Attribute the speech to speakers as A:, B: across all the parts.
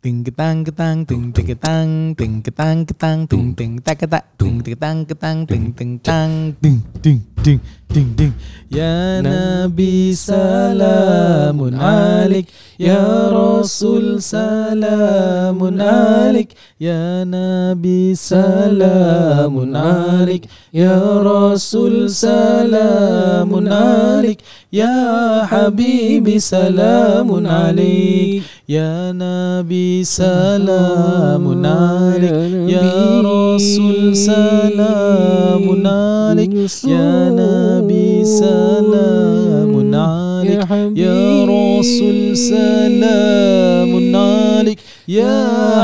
A: ting ketang ketang ting ting ketang ting ketang ketang ting ting tak tak ting ketang ketang ting ting tang ding ding ding ding ding ya nabi salamun alik ya rasul salamun alik ya nabi salamun alik ya rasul salamun alik ya habibi salamun alik ya nabi salamun alik ya rasul salamun alik ya nabi salamun alik ya rasul salamun alik ya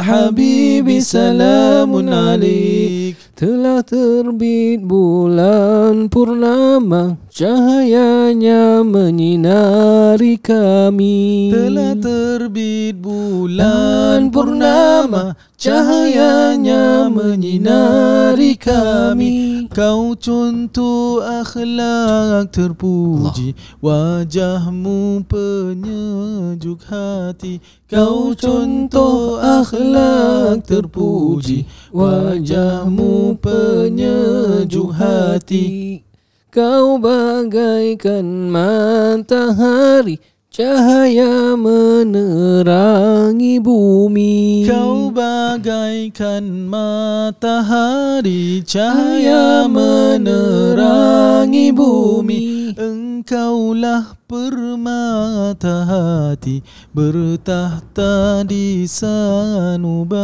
A: habibi salamun alik
B: Telah terbit bulan purnama Cahayanya menyinari kami.
A: Telah terbit bulan purnama Cahayanya menyinari kami. Kau contoh akhlak terpuji Wajahmu penyejuk hati. Kau contoh akhlak terpuji Wajahmu penyejuk hati
B: Kau bagaikan matahari Cahaya menerangi bumi.
A: Kau bagaikan matahari Cahaya menerangi bumi. Engkaulah permata hati Bertahta di sanubari.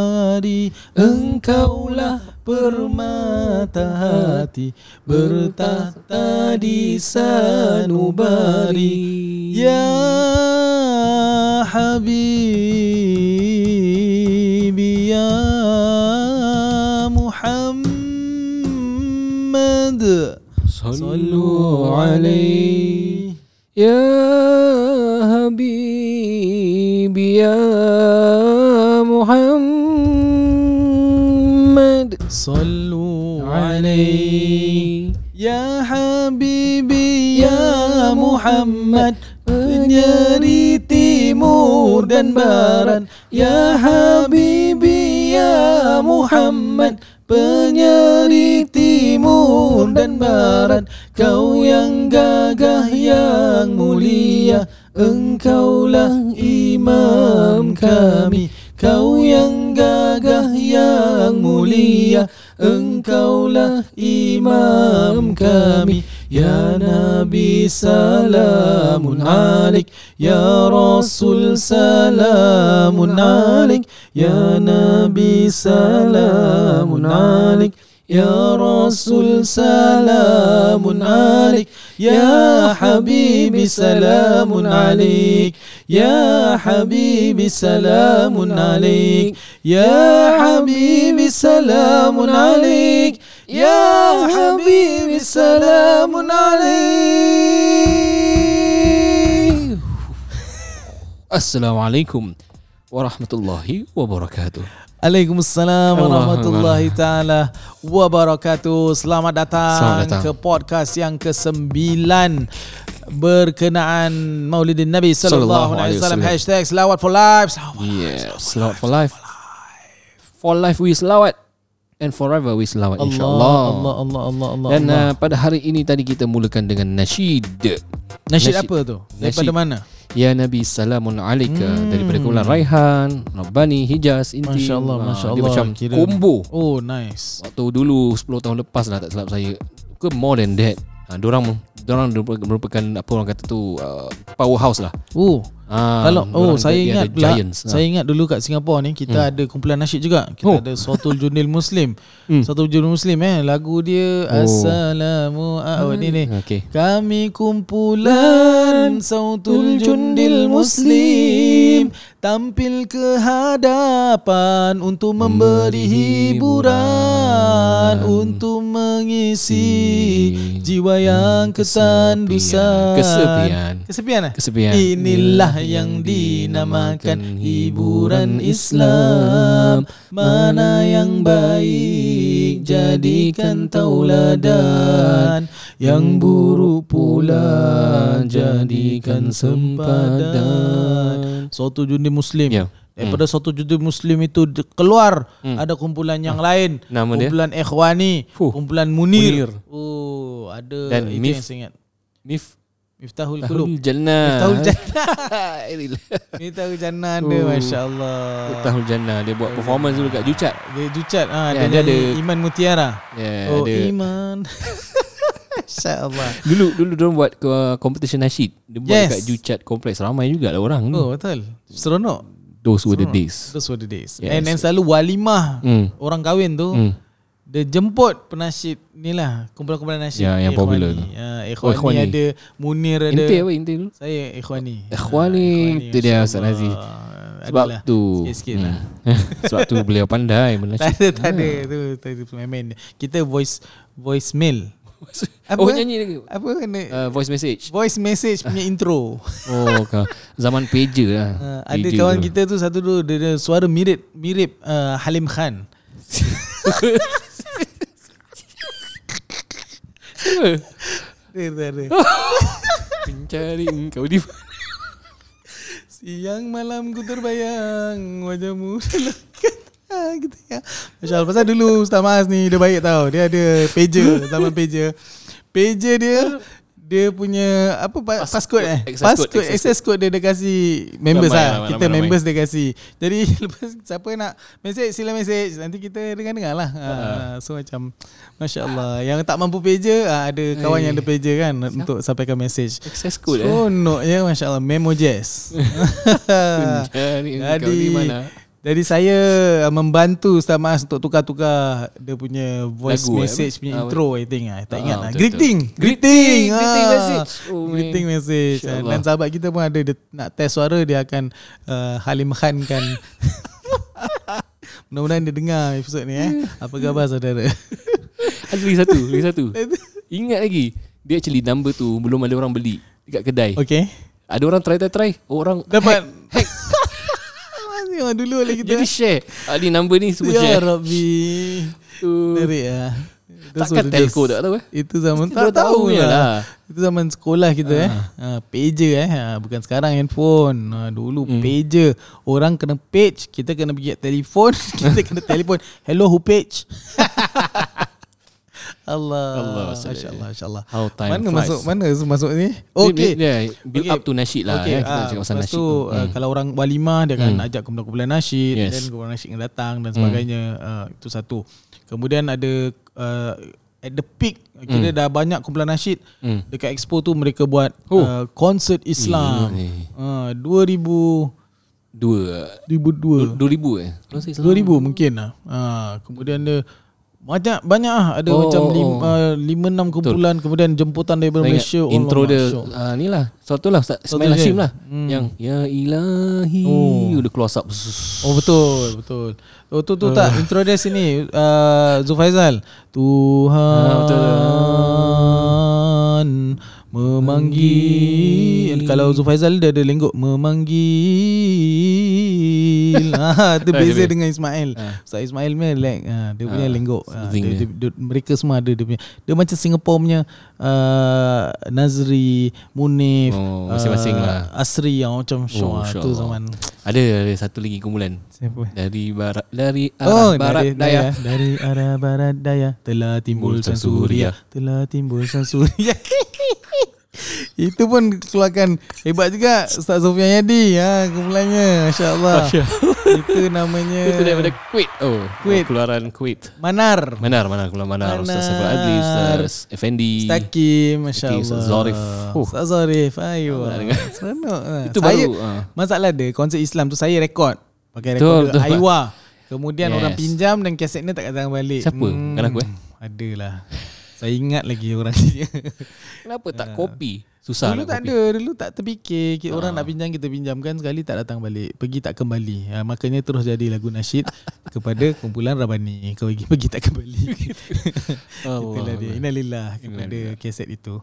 A: Engkaulah permata hati Bertahta di sanubari. Ya Habibi Ya Muhammad
B: Sallu alaihi Ya Habibi Ya Muhammad.
A: Sallu alaihi. Ya Habibi Ya Muhammad. Penyeri timur dan barat. Ya Habibi Ya Muhammad. Penyeri timur dan barat Kau yang gagah yang mulia Engkaulah imam kami. Kau yang gagah yang mulia Engkaulah imam kami. Ya Nabi salamun alik. Ya Rasul salamun alik. Ya Nabi salamun alik Ya Rasul salamun alik Ya Habibi salamun alik Ya Habibi salamun alik Ya Habibi salamun alik Ya Habibi salamun alik
B: Assalamualaikum warahmatullahi wabarakatuh
A: Waalaikumsalam
B: Allah
A: warahmatullahi taala wabarakatuh. Selamat datang,
B: Selamat datang.
A: ke podcast yang ke-9 berkenaan Maulidin Nabi sallallahu alaihi wasallam hashtag selawat for life. Selawat.
B: Yes, selawat for life For life we selawat And forever we selawat
A: Allah,
B: insyaAllah
A: Allah, Allah, Allah, Allah.
B: Dan
A: Allah.
B: uh, pada hari ini tadi kita mulakan dengan nasyid
A: nasyid
B: nasyid-
A: apa tu? Daripada
B: nasyid.
A: mana?
B: Ya Nabi salamun alaika.
A: Hmm.
B: Daripada kumpulan Raihan Rabbani Hijaz Inti.
A: Masya Allah,
B: Ah,
A: Masya
B: Dia
A: Allah.
B: macam
A: Kira-
B: combo.
A: Oh, nice.
B: Waktu dulu 10 tahun lepas lah tak silap saya. Ke more than that. Ha, Diorang Diorang merupakan Apa orang kata tu uh, Powerhouse lah.
A: Oh,
B: ha,
A: kalau oh saya ingat pula,
B: giants, ha.
A: saya ingat dulu kat Singapura ni kita
B: Hmm.
A: ada kumpulan nasyid juga. Kita
B: Oh.
A: ada Sotul Junil Muslim.
B: Hmm.
A: Sotul Junil Muslim eh lagu dia
B: Oh.
A: Assalamu oh, ni ni.
B: Okay
A: Kami kumpulan Sautul Jundil Muslim Tampil ke hadapan Untuk memberi hiburan Untuk mengisi jiwa yang ketandusan
B: Kesepian.
A: Kesepian. Eh?
B: Kesepian.
A: Inilah yang dinamakan hiburan Islam. Mana yang baik jadikan tauladan. Yang buruk pula jadikan sempadan Suatu jundi muslim
B: Ya.
A: Daripada satu juta Muslim itu keluar ada kumpulan yang lain.
B: Nama dia?
A: kumpulan Ikhwani,
B: Fuh.
A: kumpulan Munir.
B: Munir.
A: Oh, ada
B: Dan
A: itu
B: Mif-
A: yang saya ingat.
B: Mif
A: Miftahul Qulub.
B: Jannah
A: Miftahul Jannah. Miftahul Jannah ada
B: Oh.
A: masya-Allah.
B: Tahul Jannah Dia buat performance dulu kat Jucat
A: Dia jucat ah
B: Ya,
A: dia,
B: dia
A: ada
B: ada-
A: Iman Mutiara.
B: Ya,
A: oh,
B: ada.
A: Iman. Masya-Allah.
B: Dulu dulu dia buat ke competition nasyid. Dia buat
A: Yes.
B: yes. kat Jucat Complex. Ramai juga lah orang.
A: Oh, betul. Seronok.
B: Those were the days.
A: Those were the days.
B: Yes.
A: And then selalu walimah
B: Hmm.
A: orang kahwin tu
B: Hmm.
A: dia jemput penasyid ni lah kumpulan-kumpulan nasyid.
B: Ya, yang
A: Ikhwani.
B: popular tu.
A: Ya,
B: Oh,
A: Ikhwani,
B: Ikhwani.
A: ada, Munir ada.
B: Inti apa inti dulu?
A: Saya Ikhwani.
B: Ikhwani.
A: Ah,
B: Itu dia, Ustaz. Nazi. Sebab
A: Adalah.
B: tu
A: Sikit-sikit lah.
B: Sebab tu beliau pandai
A: Tak
B: menasyid.
A: ada, tak ada. Tu, tu, tu main-main. Kita voice voicemail. Apa?
B: Oh nyanyi lagi.
A: Apa kena?
B: Uh, voice message.
A: voice message punya intro.
B: Oh, ka- zaman pager lah.
A: Uh, ada
B: Pager
A: kawan
B: tu.
A: kita tu satu dulu dia, dia suara mirip mirip uh, Halim Khan. Dia.
B: Mencari engkau di
A: Siang malam ku terbayang wajahmu gitu ya. Masya Allah. Pasal dulu Ustaz Mas ni dia baik tau. Dia ada pager, zaman pager. Pager dia dia punya apa pa- passcode eh?
B: access code,
A: passcode
B: access
A: access code dia dah kasi members
B: Ramai,
A: lah.
B: ramai,
A: kita
B: ramai,
A: members dia kasi jadi lepas siapa nak message sila message. Nanti kita dengar-dengar lah. Uh, so macam Masya Allah. Yang tak mampu pager ah, ada kawan yang ada pager kan untuk sampaikan message.
B: Access code eh.
A: Seronok ya Masya Allah. Memo Jazz.
B: Mencari engkau di mana?
A: Jadi saya uh, membantu Ustaz Mas untuk tukar-tukar dia punya voice
B: Lagu, eh,
A: message
B: apa?
A: punya
B: Ah,
A: intro I think ah. Tak
B: Ah,
A: ingat lah.
B: betul,
A: Greeting. Greeting.
B: Greeting
A: ah.
B: message. Oh, man.
A: Greeting message. Ah,
B: InsyaAllah.
A: Dan sahabat kita pun ada dia nak test suara dia akan uh, Halim Khan kan. Mudah-mudahan dia dengar episod ni eh. Apa khabar saudara?
B: Ada lagi satu, lagi satu. Ingat lagi. Dia actually number tu belum ada orang beli dekat kedai.
A: Okay.
B: Ada orang try try try. Orang
A: Dapat. Masih dulu lagi kita.
B: jadi share. Ah, ni number ni semua
A: Ya
B: share.
A: Rabbi.
B: Tu.
A: Menarik lah. Those
B: Takkan telco tak tahu eh?
A: Itu zaman
B: Mesti
A: tak
B: tahu je
A: lah.
B: lah.
A: Itu zaman sekolah kita eh. Ha, pager eh. Ha, bukan sekarang handphone. Ha, dulu
B: Hmm.
A: pager. Orang kena page, kita kena pergi telefon, kita kena telefon. Hello who page? Allah.
B: Allah,
A: Masya Allah, Masya Allah.
B: How time
A: Mana
B: flies.
A: masuk mana masuk ni?
B: Okay.
A: Okey.
B: Dia, build
A: Okay.
B: up to nasyid lah.
A: Okay,
B: ya. Kita
A: ah,
B: cakap pasal
A: lepas
B: nasyid
A: tu, uh, kalau orang walimah dia akan
B: Hmm.
A: ajak kumpulan-kumpulan nasyid
B: Yes.
A: dan kumpulan nasyid yang datang dan sebagainya uh, itu satu. Kemudian ada uh, at the peak kira dah banyak kumpulan nasyid
B: Hmm.
A: dekat expo tu mereka buat
B: Oh.
A: uh, konsert Islam.
B: Ya,
A: Uh, 2000
B: Dua.
A: 2002
B: Dua ribu eh? Konsert Islam.
A: 2000 mungkin lah. Uh, kemudian dia banyak banyak ah ada
B: Oh,
A: macam
B: oh,
A: lima,
B: oh.
A: uh, enam kumpulan kemudian jemputan daripada
B: Saya ingat
A: Malaysia
B: intro
A: Allah,
B: dia
A: Masya Allah.
B: uh, ni lah Satu lah Ustaz Ismail. Hashim lah
A: Hmm.
B: Yang Ya ilahi
A: Oh.
B: Udah close up
A: Oh betul betul. Oh tu tu tak intro dia sini uh, Zufaizal. Tuhan
B: Ah, betul.
A: memanggil kalau Zufaizal dia ada lenggok memanggil. ah tu
B: Ah,
A: beza
B: dia-
A: dengan Ismail.
B: Ah.
A: Ustaz Ismail punya leg ah, dia punya
B: Ah,
A: lenggok.
B: Zing
A: dia,
B: dia.
A: dia, dia, mereka semua ada dia punya. Dia macam Singapore punya uh, Nazri, Munif,
B: Oh, masing-masing lah.
A: Asri yang macam show
B: Oh,
A: tu zaman.
B: Ada ada satu lagi kumpulan
A: Siapa?
B: Dari barat Dari arah
A: Oh,
B: barat
A: dari,
B: daya
A: daya. Dari arah barat daya telah timbul sang
B: suria.
A: Telah timbul sang suria. Itu pun keluarkan hebat juga Ustaz Sofian Yadi ha, kumpulannya masya-Allah. Itu namanya
B: Itu daripada Kuwait Oh oh, Keluaran Kuwait
A: Manar.
B: Manar Manar Keluaran Manar, Ustaz Saiful Adli
A: Manar.
B: Ustaz Effendi
A: Stakim masya-Allah.
B: Ustaz Zarif. Oh.
A: Ustaz Zarif. Ayo. Seronok. ha.
B: Itu
A: saya,
B: baru ah.
A: Masalah dia konsert Islam tu saya rekod pakai
B: betul.
A: Aiwa. Kemudian
B: Yes.
A: orang pinjam dan kaset ni tak datang balik.
B: Siapa? Bukan aku, eh?
A: Adalah. Saya ingat lagi orang ni.
B: Kenapa tak kopi Susah
A: dulu tak
B: kopi
A: ada, dulu tak terfikir. Kita orang
B: Ah.
A: nak pinjam kita pinjamkan sekali tak datang balik. Pergi tak kembali. Ha, makanya terus jadi lagu nasyid kepada kumpulan Rabani. Kau pergi pergi tak kembali. Itulah dia. Innalillah kepada kaset itu.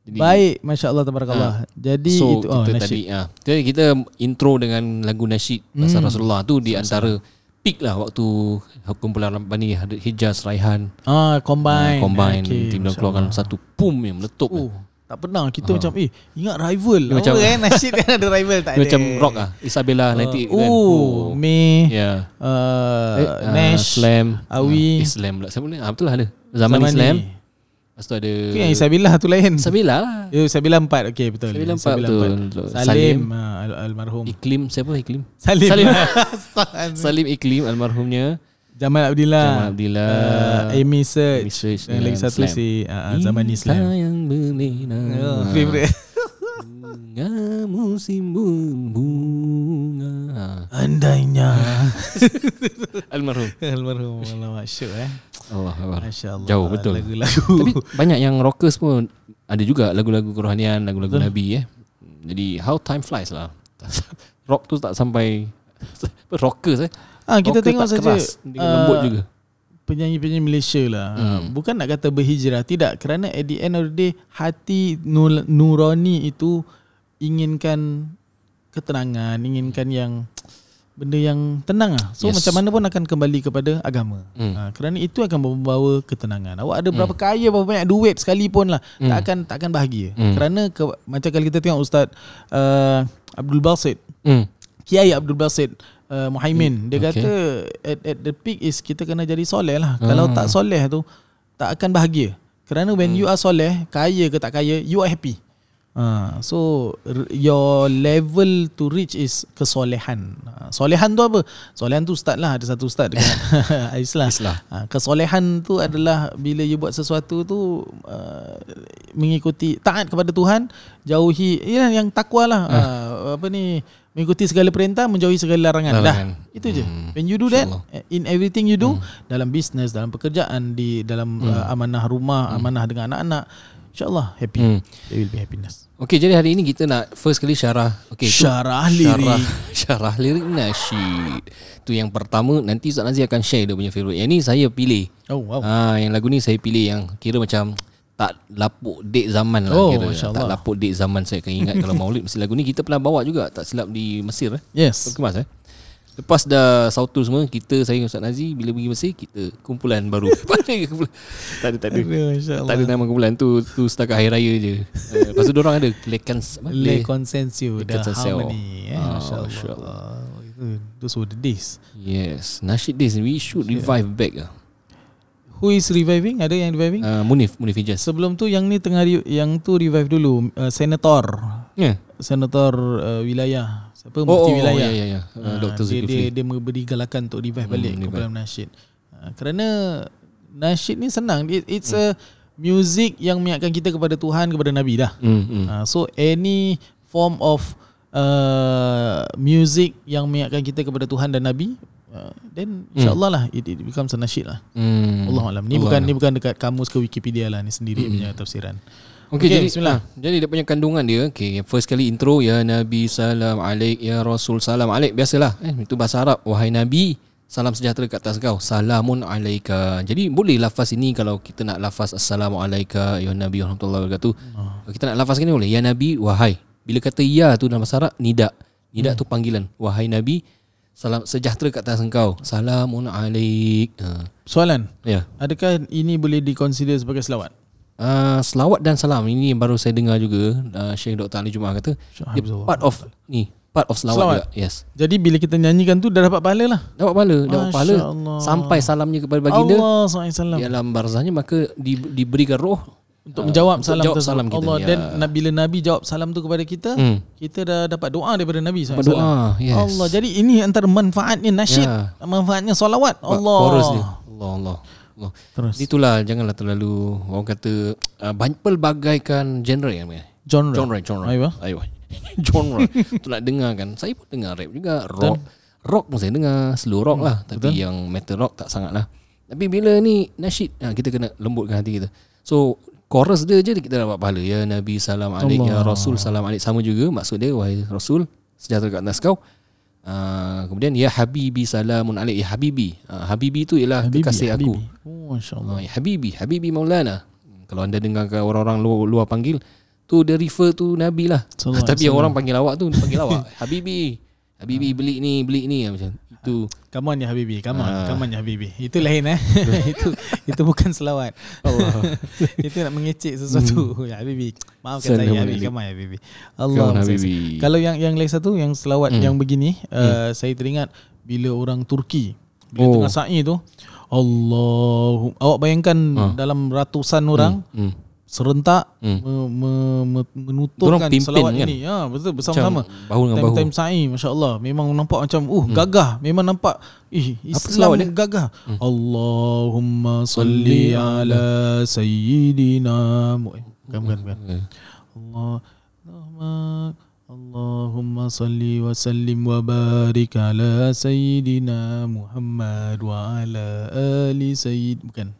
B: Jadi-
A: Baik, masya-Allah tabarakallah. Jadi
B: So
A: itu oh
B: kita
A: nasyid.
B: tadi ah. Jadi kita intro dengan lagu nasyid pasal
A: Hmm.
B: Rasulullah tu di antara peak lah waktu kumpulan Rabbani Hijaz Raihan.
A: Ah, combine.
B: combine.
A: Okey,
B: tim dan
A: masya
B: keluarkan satu pum yang meletup.
A: Oh, Tak pernah. Kita macam Eh ingat rival.
B: Dia macam-
A: kan? Nasyid kan ada rival Tak
B: Dia
A: ada.
B: macam rock ah Isabella
A: uh,
B: 98 kan.
A: Oh. May
B: Ya.
A: uh,
B: Eh, ah,
A: Nash
B: Slam.
A: Awi.
B: Ah, Islam pula. Siapa ni? Ah, Betul lah ada Zaman, Islam
A: ni.
B: Lepas tu ada
A: Tu yang Isabillah tu lain.
B: Isabella lah.
A: Ya Isabillah 4 Okay betul.
B: Empat,
A: Isabillah
B: betul.
A: empat.
B: Betul.
A: Salim,
B: Salim.
A: al- Almarhum.
B: Iklim Siapa? Iklim?
A: Salim.
B: Salim.
A: Salim,
B: Iklim Almarhumnya.
A: Jamal Abdillah.
B: Jamal Abdillah.
A: Uh, Amy Search.
B: Amy Search
A: Dan lagi satu
B: Slam.
A: si uh, Zaman Islam
B: yang berlena
A: oh, Favorite.
B: Bunga musim bunga.
A: Andainya.
B: Almarhum.
A: Almarhum Allah masyuk eh
B: Allah Allah
A: Masya Allah
B: Jauh, betul.
A: Lagu-lagu
B: Tapi banyak yang rockers pun Ada juga lagu-lagu kerohanian Lagu-lagu
A: Betul.
B: Nabi eh Jadi how time flies lah Rock tu tak sampai Rockers eh
A: ah, Kita
B: Rocker
A: tengok saja
B: Dia lembut
A: ah,
B: juga
A: penyanyi-penyanyi Malaysia lah.
B: Hmm.
A: Hmm. Bukan nak kata berhijrah, tidak. Kerana at the end of the day, hati nur, nurani itu inginkan ketenangan, inginkan yang benda yang tenang lah. So
B: Yes.
A: macam mana pun akan kembali kepada agama.
B: Hmm.
A: Ha, kerana itu akan membawa ketenangan. Awak ada berapa kaya, berapa banyak duit sekalipun lah.
B: Hmm.
A: Tak akan tak akan bahagia.
B: Hmm.
A: Kerana ke, macam kalau kita tengok Ustaz uh, Abdul Basit,
B: hmm.
A: Kiai Abdul Basit uh, Muhaimin dia
B: Okay.
A: kata at, at the peak is kita kena jadi soleh lah. Kalau
B: Ah.
A: tak soleh tu tak akan bahagia. Kerana when you are soleh, kaya ke tak kaya, you are happy. Uh, so your level to reach is kesolehan. Uh, solehan tu apa? Solehan tu ustaz lah. Ada satu ustaz dekat Islam.
B: Islah.
A: Ha, kesolehan tu adalah bila you buat sesuatu tu uh, mengikuti taat kepada Tuhan, jauhi ya yang takwa lah. Uh, apa ni mengikuti segala perintah, menjauhi segala larangan.
B: Larangan.
A: Dah. Itu je.
B: Hmm.
A: When you do that
B: InsyaAllah.
A: in everything you do dalam business, dalam pekerjaan, di dalam uh, amanah rumah, amanah dengan anak-anak, insyaallah happy.
B: Hmm.
A: There will be happiness.
B: Okay jadi hari ini kita nak First kali syarah okay, tu-
A: Syarah lirik.
B: Syarah, syarah lirik nasyid Tu yang pertama Nanti Ustaz Nazir akan share dia punya favourite Yang ni saya pilih
A: Oh wow.
B: Ah, Yang lagu ni saya pilih yang Kira macam Tak lapuk date zaman lah
A: Oh,
B: kira. Tak lapuk date zaman Saya akan ingat Kalau maulid Mesti lagu ni kita pernah bawa juga Tak silap di Mesir eh
A: Yes.
B: Kemas eh Lepas dah sautul semua Kita saya dengan Ustaz Nazir Bila pergi Mesir Kita kumpulan baru Tak ada tak ada
A: Masya
B: tak ada nama kumpulan tu tu setakat hari raya je. Uh, lepas tu orang ada?
A: Le Consensio
B: Le
A: The
B: Consensio.
A: Harmony eh?
B: Ah,
A: Masya
B: Masya
A: Allah Those were the days
B: Yes, Nasheed Days we should revive back ah.
A: Who is reviving? Ada yang reviving?
B: Uh, Munif, Munif Hijaz.
A: Sebelum tu yang ni tengah re- yang tu revive dulu uh, senator
B: Ya.
A: senator uh, wilayah. Siapa
B: Oh,
A: mufti
B: oh,
A: wilayah.
B: ya ya ya. Uh,
A: Ah,
B: Dr.
A: dia, dia
B: Zulkifli.
A: dia memberi galakan untuk revive
B: Hmm,
A: balik kumpulan nasyid. Uh, kerana nasyid ni senang. It, it's
B: Hmm.
A: a music yang mengingatkan kita kepada Tuhan, kepada Nabi dah.
B: Hmm, hmm.
A: Uh, so any form of uh, music yang mengingatkan kita kepada Tuhan dan Nabi, uh, then insyaallah lah it, it becomes a nasyid lah.
B: Hmm.
A: Allah alam. Ni
B: Allah
A: bukan
B: alam.
A: ni bukan dekat kamus ke Wikipedia lah ni sendiri
B: Hmm.
A: punya tafsiran.
B: Okey,
A: Okey,
B: jadi
A: bismillah.
B: ah, jadi dia punya kandungan dia okey first kali intro ya Nabi salam alaik ya Rasul salam alaik biasalah. Eh itu bahasa Arab. Wahai Nabi salam sejahtera ke atas kau. Salamun alaika. Jadi boleh lafaz ini kalau kita nak lafaz assalamu alaika ya Nabi warahmatullahi wabarakatuh.
A: Oh.
B: kita nak lafazkan ni boleh. Ya Nabi wahai. Bila kata ya tu dalam bahasa Arab nida. Nida tu panggilan. Wahai Nabi salam sejahtera ke atas engkau. Salamun alaik. Uh,
A: Soalan,
B: ya.
A: Adakah ini boleh dikonsider sebagai selawat?
B: Uh, selawat dan salam ini yang baru saya dengar juga uh, Syekh Dr. Ali Jumaah kata dia part of ni part of selawat,
A: Selawat.
B: juga yes
A: Jadi bila kita nyanyikan tu dah dapat pahala lah.
B: dapat pahala dapat
A: Masya
B: pahala
A: Allah.
B: sampai salamnya kepada baginda
A: Allah SAW
B: di alam barzahnya maka di, diberikan roh
A: untuk menjawab
B: untuk
A: salam
B: jawab
A: tersebut.
B: salam kita
A: Allah
B: ni,
A: dan
B: ya.
A: bila Nabi jawab salam tu kepada kita,
B: hmm.
A: kita dah dapat doa daripada Nabi SAW.
B: Dapat doa yes
A: Allah. Jadi ini antara manfaatnya nasyid,
B: Ya.
A: manfaatnya solawat. Allah.
B: chorus dia Allah Allah Allah.
A: Terus.
B: itulah janganlah terlalu orang kata uh, ban- pelbagaikan genre yang
A: Genre.
B: genre genre.
A: Aywa.
B: Aywa. genre. Tu nak dengar kan? Saya pun dengar rap juga. Rock. Rock pun saya dengar. Slow rock lah. Tapi
A: betul.
B: yang metal rock tak sangat lah tapi bila ni nasyid ha, kita kena lembutkan hati kita. So chorus dia je kita dapat pahala. Ya nabi salam alaik ya rasul salam alaik sama juga maksud dia wahai rasul. Sejahtera kat atas kau Uh, kemudian ya habibi salamun alaik ya habibi uh, habibi tu ialah
A: Habibi,
B: kekasih aku
A: Habibi. Oh, Masya Allah.
B: Ah, ya Habibi, Habibi Maulana. Kalau anda dengar orang-orang luar, luar panggil, tu dia refer tu Nabi lah.
A: Sallallahu
B: Tapi yang orang panggil awak tu panggil awak. Habibi, Habibi beli ni, beli ni macam. Itu
A: Come on ya Habibi, come on,
B: Ah.
A: come on ya Habibi. Itu lain eh. itu itu bukan selawat.
B: Allah.
A: itu nak mengecek sesuatu. Ya Habibi. Maafkan
B: Salam
A: saya ya. Habibi, come on ya Habibi. Allah.
B: on, Habibi.
A: Kalau yang yang lain satu yang selawat
B: Hmm.
A: yang begini, uh, saya teringat bila orang Turki bila
B: Oh.
A: tengah sa'i tu Allahu awak bayangkan
B: Ah.
A: dalam ratusan orang
B: hmm.
A: Serentak
B: Hmm.
A: me, me, me, menuturkan
B: Dorang pimpin
A: selawat
B: kan?
A: ini. Ya, betul bersama-sama.
B: Macam bahu dengan bahu.
A: Time-time sa'i masya-Allah memang nampak macam uh gagah, memang nampak ih Islam gagah. Allahumma salli ala sayyidina eh, bukan bukan bukan.
B: Eh,
A: Allah Allahumma Allahumma salli wa sallim wa barik ala sayyidina Muhammad wa ala ali sayyid bukan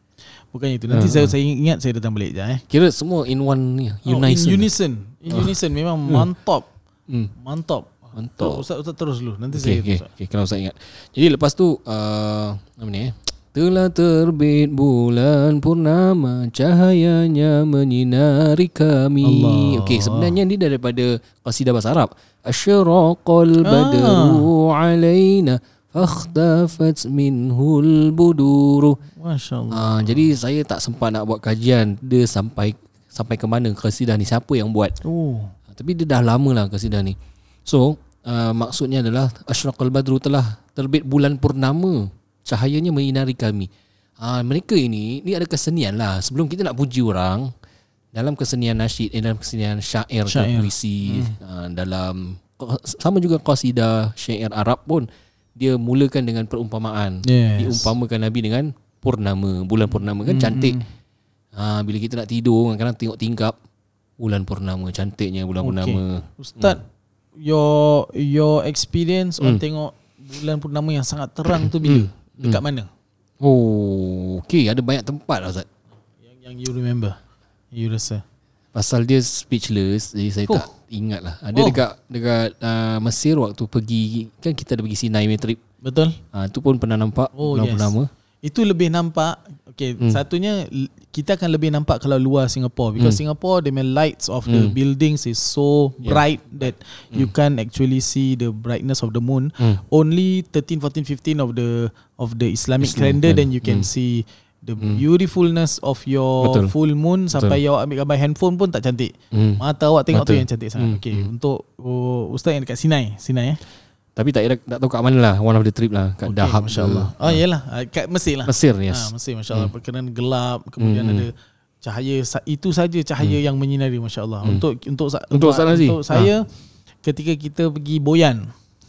A: bukan itu. Nanti
B: Ah,
A: saya saya ingat saya datang balik je eh.
B: Kira semua in one ni
A: Oh,
B: Unison
A: in unison. in unison memang mantap.
B: Hmm.
A: mantap.
B: Mantap.
A: ustaz ustaz terus dulu. Nanti
B: Okay,
A: saya
B: okay, okay, kalau saya ingat. Jadi lepas tu uh, apa ni eh? Telah terbit bulan purnama Cahayanya menyinari kami.
A: Allah.
B: Okey sebenarnya ni daripada Qasidah Bahasa Arab. Asyraqal
A: Ah.
B: badru alaina Fakhtafat minhul buduru
A: masya-Allah
B: uh, Jadi saya tak sempat nak buat kajian Dia sampai sampai ke mana Qasidah ni Siapa yang buat.
A: Oh.
B: Ah, Tapi dia dah lama lah kasidah ni. So uh, maksudnya adalah Ashraqal Badru telah terbit bulan purnama. Cahayanya menyinari kami. Uh, Mereka ini Ni ada kesenian lah. Sebelum kita nak puji orang Dalam kesenian nasyid eh, Dalam kesenian syair,
A: Syair.
B: syair. puisi hmm. uh, Dalam Sama juga qasidah syair Arab pun Dia mulakan dengan perumpamaan
A: Yes.
B: Diumpamakan Nabi dengan Purnama Bulan purnama kan cantik Ha, bila kita nak tidur kadang-kadang tengok tingkap bulan purnama cantiknya bulan
A: Okay.
B: purnama.
A: ustaz your your experience on
B: Hmm.
A: tengok bulan purnama yang sangat terang tu bila dekat mana
B: Oh, okey ada banyak tempat lah Ustaz.
A: yang yang you remember you rasa
B: Pasal dia speechless jadi saya
A: Oh.
B: tak ingat lah. Ada
A: Oh.
B: dekat dekat uh, Mesir waktu pergi kan kita ada pergi Sinai punya trip.
A: betul
B: Ah tu pun pernah nampak
A: Oh, yes.
B: purnama.
A: Itu lebih nampak Okay
B: Hmm.
A: Satunya Kita akan lebih nampak Kalau luar Singapore Because
B: Hmm.
A: Singapore The main lights of the
B: Hmm.
A: buildings Is so
B: Yeah.
A: bright That you can actually see The brightness of the moon
B: Hmm.
A: Only 13, 14, 15 Of the Of the Islamic
B: Islam,
A: calendar
B: kan.
A: Then you can
B: Hmm.
A: see The beautifulness of your
B: Betul.
A: full moon Sampai awak ambil gambar handphone pun tak cantik
B: Hmm.
A: Mata awak tengok tu
B: Betul.
A: yang cantik sangat
B: Hmm.
A: Okay Untuk oh, Ustaz yang dekat Sinai Sinai eh
B: Tapi tak tak tahu kat mana lah one of the trip lah kat
A: Okay,
B: Dahab
A: Masya Allah Oh iyalah Ah, Kat Mesir lah
B: Mesir
A: Ha,
B: yes.
A: Mesir Masya Allah hmm. Kerana gelap Kemudian
B: Hmm,
A: ada cahaya sa- Itu saja cahaya yang menyinari Masya Allah
B: Hmm.
A: Untuk untuk
B: Untuk Nazi?
A: Untuk saya Ketika kita pergi Boyan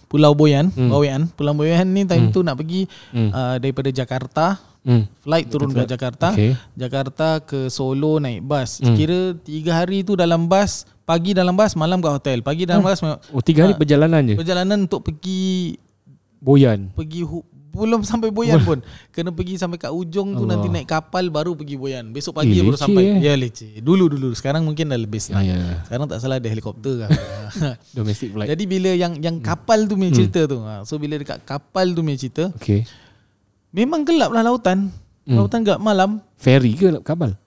A: Pulau Boyan
B: Hmm.
A: Bawean Pulau Boyan ni time
B: Hmm.
A: tu nak pergi
B: Hmm.
A: uh, Daripada Jakarta
B: Hmm.
A: Flight turun ke Jakarta
B: Okay.
A: Jakarta ke Solo naik bas
B: Hmm.
A: Kira tiga hari tu dalam bas Pagi dalam bas Malam kat hotel Pagi dalam bas
B: Oh tiga hari
A: Ah.
B: perjalanan je.
A: Perjalanan untuk pergi
B: Boyan.
A: pergi hu- belum sampai Boyan pun kena pergi sampai kat ujung tu
B: Allah.
A: nanti naik kapal baru pergi Boyan besok pagi
B: Eh,
A: baru sampai
B: eh.
A: ya leceh dulu dulu sekarang mungkin dah lebih
B: Ah,
A: senang
B: ya, ya.
A: sekarang tak salah ada helikopter kan
B: Domestic flight.
A: jadi bila yang yang kapal tu
B: Hmm.
A: punya cerita tu ha, so bila dekat kapal tu punya cerita
B: Okay.
A: Memang gelap lah lautan
B: Hmm.
A: lautan gelap malam
B: Ferry ke kapal?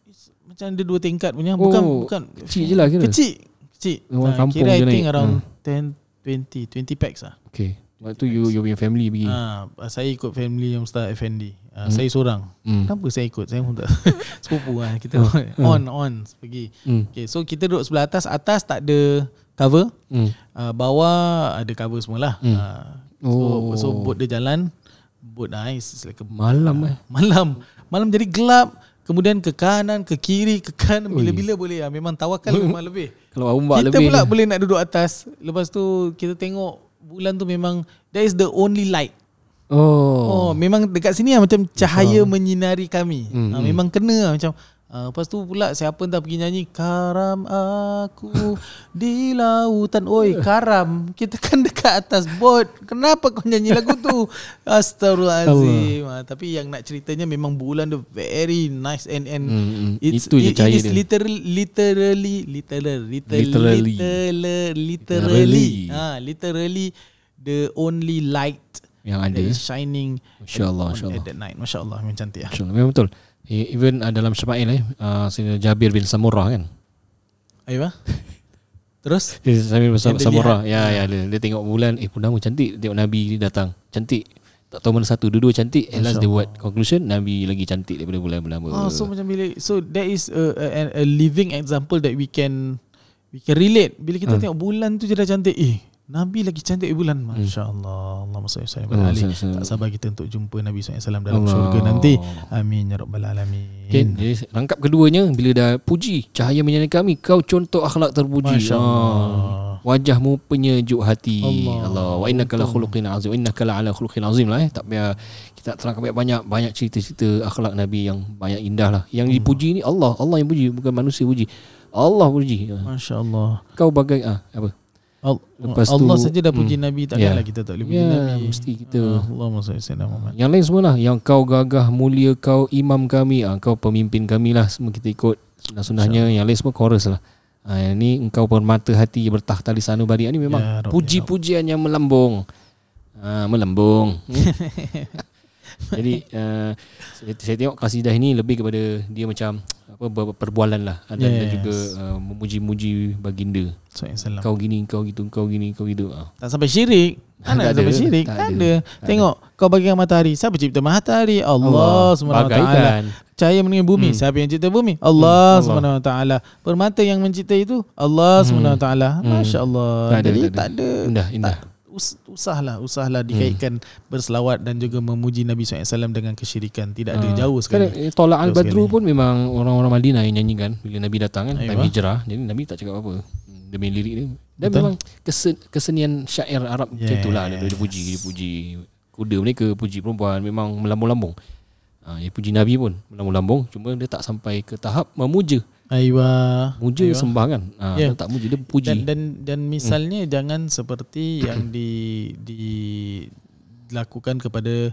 A: macam ada dua tingkat punya bukan
B: Oh,
A: bukan
B: kecil je lah kira.
A: kecil kecil
B: Orang
A: Ah,
B: kampung
A: kira I think
B: naik.
A: around 10 20 20 packs lah
B: Okay. Waktu tu you you punya family pergi.
A: Ah, saya ikut family yang Ustaz Effendi. Ah,
B: Hmm.
A: Saya seorang.
B: Hmm.
A: Kenapa saya ikut? Saya pun tak sepupu lah. Kita
B: Oh.
A: on on pergi.
B: Hmm.
A: Okay, so kita duduk sebelah atas. Atas tak ada cover.
B: Hmm.
A: Uh, bawah ada cover semualah.
B: Hmm.
A: Uh, so,
B: Oh.
A: so boat dia jalan. Boat nice. It's like a,
B: Malam eh.
A: malam. Malam jadi gelap. Kemudian ke kanan, ke kiri, ke kanan. Bila-bila boleh lah. Memang tawakal memang lebih.
B: Kalau ombak
A: kita
B: lebih
A: pula
B: ni.
A: boleh nak duduk atas. Lepas tu kita tengok bulan tu memang that is the only light.
B: Oh.
A: Oh, memang dekat sini lah macam cahaya menyinari kami.
B: Hmm,
A: Ha, memang kena lah macam Uh, lepas tu pula siapa entah pergi nyanyi Karam aku di lautan Oi karam Kita kan dekat atas bot Kenapa kau nyanyi lagu tu Astagfirullahaladzim ha, Tapi yang nak ceritanya Memang bulan tu Very nice And and
B: Hmm, hmm.
A: It's,
B: Itu
A: it, it is
B: dia.
A: literally Literally Literally
B: Literally.
A: Literally Literally
B: Literally.
A: ha, Literally The only light
B: Yang ada.
A: that is shining
B: Masya Allah,
A: on-
B: Masya Allah.
A: at that night. Masya Allah, memang cantik.
B: Masya Allah. Memang betul. Eh, Even uh, dalam Syama'il eh, uh, Jabir bin Samurah kan.
A: Ayo, Terus?
B: Dia Sambil bersama
A: Yang dia
B: Samurah. Ya, ya. Dia, dia tengok bulan. Eh, purnama cantik. Tengok Nabi datang. Cantik. tak tahu mana satu dua-dua cantik at last dia buat conclusion Nabi lagi cantik daripada bulan-bulan
A: Oh, so macam bila so that is a, a, a living example that we can we can relate. Bila kita tengok bulan tu je dah cantik, eh Nabi lagi cantik bulan. Masya-Allah. Sallim ala
B: Allah
A: ali.
B: sallallahu
A: Tak sabar kita untuk jumpa Nabi SAW dalam
B: Allah.
A: syurga nanti. Amin ya rabbal alamin.
B: Okay, jadi rangkap keduanya bila dah puji cahaya menyinari kami kau contoh akhlak terpuji.
A: Masya
B: Ah.
A: Allah.
B: Wajahmu penyejuk hati.
A: Allah.
B: Allah. Wa innaka la khuluqin azim. Wa innaka la ala khuluqin azim lah eh. Tak payah kita terangkan banyak banyak cerita-cerita akhlak Nabi yang banyak indah lah. Yang dipuji ni Allah, Allah yang puji bukan manusia puji. Allah puji.
A: Masya-Allah.
B: Kau bagai ah apa? Lepas
A: Allah
B: tu-
A: saja dah puji
B: hmm.
A: Nabi tak yeah. kita tak boleh puji
B: Ya,
A: Nabi.
B: mesti kita.
A: Ah, Allahumma salli ala sayyidina Muhammad.
B: Yang lain semua lah Yang kau gagah mulia Kau imam kami ah, Kau pemimpin kami lah Semua kita ikut Sunnah-sunnahnya Yang lain semua chorus lah ah, Yang ni engkau permata hati Bertahta di sanubari Ini memang
A: Ya
B: Puji-pujian yang melambung ah, Melambung Jadi uh, saya, saya tengok kasidah ini Lebih kepada Dia macam apa Perbualan lah Dan, dan
A: Yes.
B: juga uh, Memuji-muji baginda
A: Sallallahu
B: Kau gini Kau gitu Kau gini Kau gitu ah.
A: Tak sampai syirik. Kan
B: Tak
A: sampai
B: ada,
A: syirik.
B: tak
A: Tak
B: ada.
A: ada. Tengok kau bagikan matahari. Siapa cipta matahari? Allah Taala.
B: Bagaikan
A: Cahaya mengenai bumi.
B: Hmm.
A: Siapa yang cipta bumi? Allah
B: Allah.
A: Subhanahu Wa Taala. Permata yang mencipta itu Allah Subhanahu Wa Taala. Masya-Allah.
B: Hmm. Tak ada,
A: Jadi
B: tak ada.
A: tak ada.
B: Indah Indah
A: Tak, us, usahlah usahlah dikaitkan berselawat dan juga memuji Nabi SAW dengan kesyirikan tidak ada
B: Ah.
A: jauh
B: Kan
A: sekali
B: eh, Tolak al-Badru
A: sekali.
B: pun memang orang-orang Madinah yang nyanyikan bila Nabi datang kan time
A: Aywa.
B: hijrah. Jadi Nabi tak cakap apa-apa. Hmm, main lirik dia. Dan
A: Betul.
B: memang kesen, kesenian syair Arab yes. macam itulah dia, dia puji dia puji kuda mereka puji perempuan memang melambung-lambung. Ha, dia puji Nabi pun melambung-lambung cuma dia tak sampai ke tahap memuja.
A: Aywa
B: Muja
A: Aywa.
B: sembah kan. Ha,
A: Ya.
B: dia tak muji dia puji.
A: dan dan dan misalnya jangan seperti yang di dilakukan kepada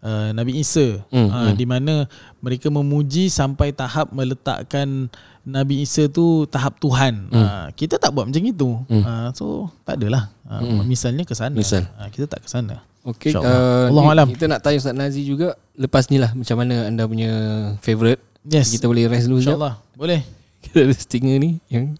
A: uh, Nabi Isa
B: Hmm,
A: uh, di mana mereka memuji sampai tahap meletakkan Nabi Isa tu tahap Tuhan. Uh, kita tak buat macam itu.
B: Hmm.
A: Uh, so tak adalah. Uh, misalnya ke sana.
B: Misal.
A: Uh, kita tak ke sana.
B: Okey, uh,
A: Allahu
B: ni-
A: alam.
B: kita nak tanya Ustaz Nazi juga lepas ni lah macam mana anda punya favourite.
A: Yes.
B: Kita boleh rest dulu.
A: InsyaAllah. Boleh.
B: Kita ada stinger ni yang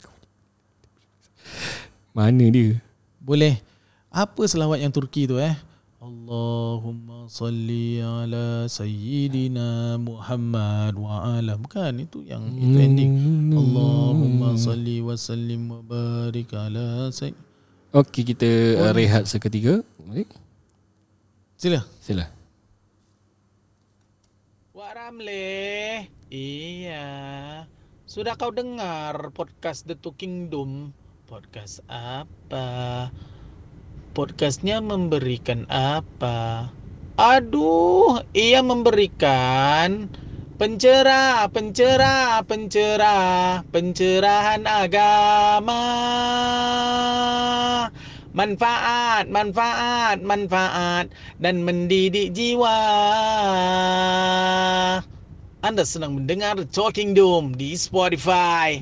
B: mana dia?
A: Boleh. Apa selawat yang Turki tu eh? Allahumma salli ala sayyidina Muhammad wa ala bukan itu yang itu ending. Allahumma salli wa sallim wa barik ala sayyid.
B: Okey, kita uh, rehat seketika. Baik.
A: Sila.
B: Sila.
C: Wak Ramle. Iya. Sudah kau dengar podcast The Talking Doom? Podcast apa? Podcastnya memberikan apa? Aduh, ia memberikan pencerah, pencerah, pencerah, pencerahan agama. Manfaat, manfaat, manfaat dan mendidik jiwa. Anda sedang mendengar The Talking Doom di Spotify.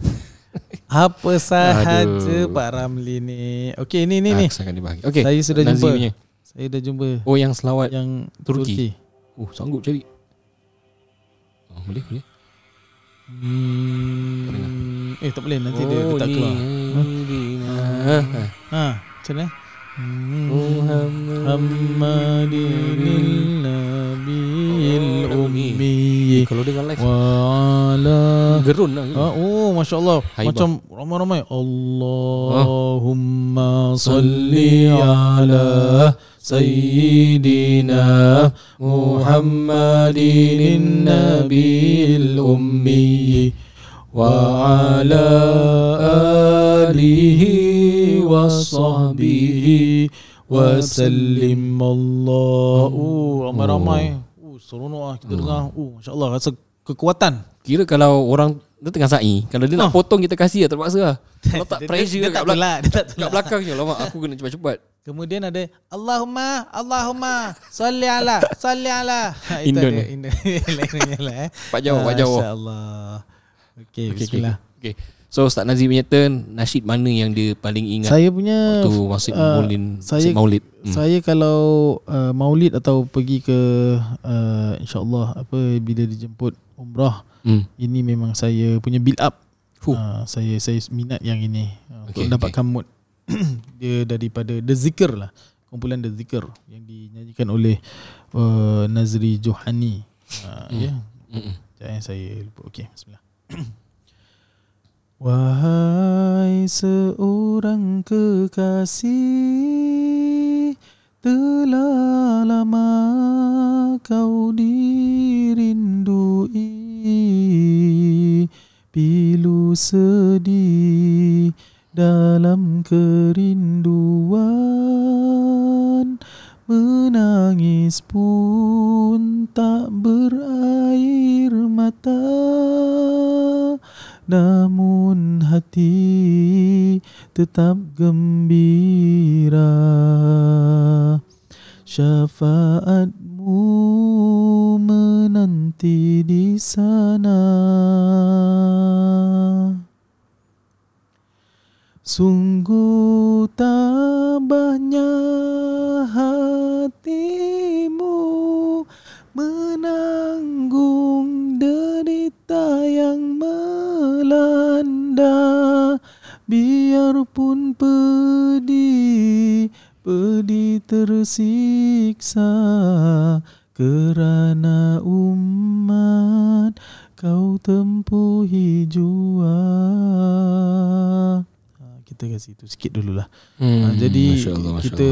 A: Apa sahaja
B: Aduh.
A: Pak Ramli ni. Okey ni ni ni.
B: Ah, Saya akan dibahagi. Okey.
A: Saya sudah
B: Nazi
A: jumpa.
B: Punya.
A: Saya dah jumpa
B: Oh, yang selawat.
A: yang
B: Turki.
A: Turki.
B: Oh, sanggup cari. Oh, boleh, boleh.
A: Hmm, eh tak boleh nanti dia, dia
B: oh,
A: tak keluar.
B: Ha?
A: Ha, macam mana? Hmm.
B: Muhammad.
A: Muhammadinil Nabiil Ummi
B: Kalau dengar live
A: wa ala
B: gerun lah.
A: ha, Oh Masya Allah
B: Haibah.
A: Macam ramai-ramai Allahumma salli ala Sayyidina Muhammadin Nabiil Ummi Wa sahbihi Wa sallim Allah Oh ramai-ramai Oh seronok lah kita dengar Oh Masya Allah rasa kekuatan
B: Kira kalau orang dia tengah sa'i, kalau dia nak
A: Oh.
B: potong kita kasih lah terpaksa lah. Kalau tak pressure
A: dia, dia
B: kat
A: tak tolak Dia tak
B: Kat belakang je lama aku kena cepat-cepat.
A: Kemudian ada Allahumma Allahumma salli ala salli ala. Ha,
B: Indon?
A: Indon. Lah eh.
B: Pak jauh, pak jauh.
A: Masya-Allah. Okey,
B: Okey, okey.
A: bismillah.
B: Okey. So Ustaz Nazim punya turn, nasyid mana yang dia paling ingat
A: Saya punya
B: waktu Wasid
A: uh,
B: Maulid,
A: saya-
B: Maulid. Hmm.
A: saya kalau uh, maulid atau pergi ke uh, insyaallah apa bila dijemput umrah
B: Hmm.
A: ini memang saya punya build up.
B: Fuh.
A: Uh, saya saya minat yang ini uh,
B: Okey,
A: untuk dapatkan mood dia daripada the zikr lah. kumpulan The Zikr yang dinyanyikan oleh uh, Nazri Johani. Uh,
B: Hmm.
A: Ya.
B: Mm-mm.
A: Jangan saya lupa. Okey, bismillah. Wahai seorang kekasih Telah lama kau dirindui. Pilu sedih dalam kerinduan Menangis pun tak berair mata. Namun hati tetap gembira. Syafaatmu menanti di sana. Sungguh tabahnya biarpun pedih pedih tersiksa kerana umat kau tempuhi jua Ha, kita kasih itu sikit dululah
B: Hmm,
A: Ha, jadi
B: Masya Allah, Masya
A: kita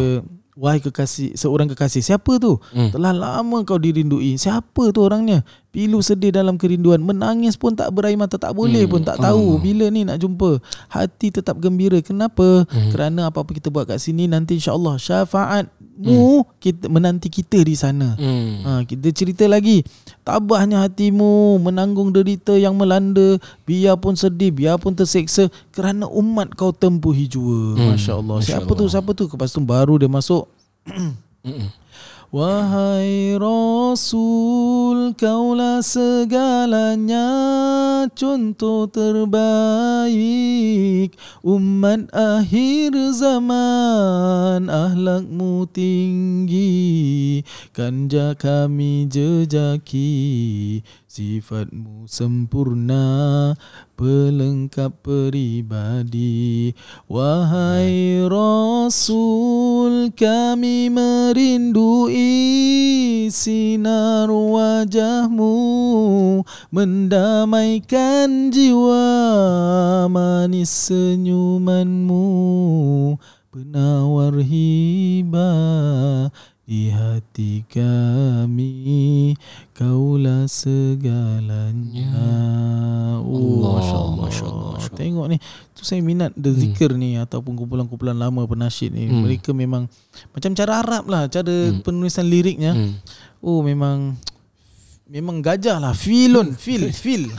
A: wahai kekasih seorang kekasih siapa tu?
B: Hmm.
A: Telah lama kau dirindui. Siapa tu orangnya? Pilu sedih dalam kerinduan, menangis pun tak berair mata, tak boleh
B: Hmm.
A: pun tak tahu
B: Oh.
A: bila ni nak jumpa. Hati tetap gembira. Kenapa?
B: Hmm.
A: Kerana apa-apa kita buat kat sini nanti insya-Allah syafaatmu kita menanti kita di sana.
B: Hmm.
A: Ha, kita cerita lagi Tabahnya hatimu Menanggung derita yang melanda Biarpun sedih Biarpun terseksa Kerana umat kau tempuhi jua
B: Hmm,
A: Masya Allah
B: Masya
A: Siapa tu
B: Allah.
A: Siapa tu Lepas tu baru dia masuk
B: Mm-mm.
A: Wahai Rasul Kaulah segalanya Contoh terbaik. Umat akhir zaman Ahlakmu tinggi. Kanja kami jejaki Sifatmu sempurna Pelengkap peribadi. Wahai Rasul Kami merindui Sinar wajahmu Mendamaikan jiwa Manis senyumanmu Penawar hibah di hati kami Kaulah segalanya
B: Allah,
A: Masya Allah.
B: Masya Allah, Masya Allah.
A: Tengok ni Tu saya minat The Zikr ni Ataupun kumpulan-kumpulan lama penasyid ni
B: Hmm.
A: Mereka memang Macam cara Arab lah Cara
B: Hmm.
A: penulisan liriknya
B: Hmm.
A: Oh memang Memang gajah lah Feelun Feel Feel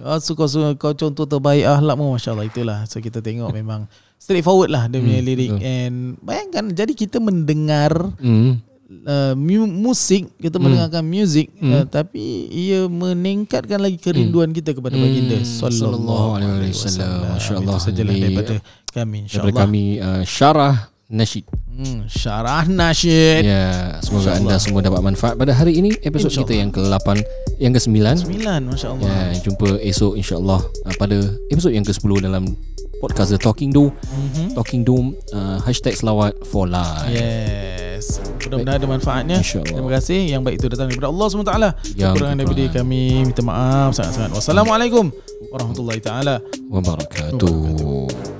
A: oh, so, kau, so, kau contoh terbaik Ahlakmu Masya Allah Itulah So kita tengok memang Straightforward lah Dia punya
B: Hmm,
A: lirik
B: betul.
A: And Bayangkan Jadi kita mendengar
B: Hmm.
A: uh, mu- musik kita
B: Hmm.
A: mendengarkan muzik
B: Hmm.
A: uh, tapi ia meningkatkan lagi kerinduan kita kepada baginda
B: Hmm.
A: sallallahu alaihi wasallam.
B: wasallam. Masya Allah.
A: Itu sajalah daripada kami
B: Daripada
A: insyaallah.
B: kami uh, Syarah Nasyid
A: Hmm, syarah nasyid.
B: Ya, semoga anda semua dapat manfaat pada hari ini episod kita yang ke-8 yang ke-9.
A: Sembilan masya-Allah.
B: Ya, jumpa esok insya-Allah uh, pada episod yang ke-10 dalam podcast The Talking Dome.
A: Mhm.
B: Talking Dome uh, hashtag selawat for life.
A: Yes. Mudah-mudahan ada manfaatnya.
B: InsyaAllah.
A: Terima kasih yang baik itu datang daripada Allah SWT.
B: Yang
A: Kekurangan daripada kami minta maaf sangat-sangat. Wassalamualaikum warahmatullahi taala
B: Wabarakatuh.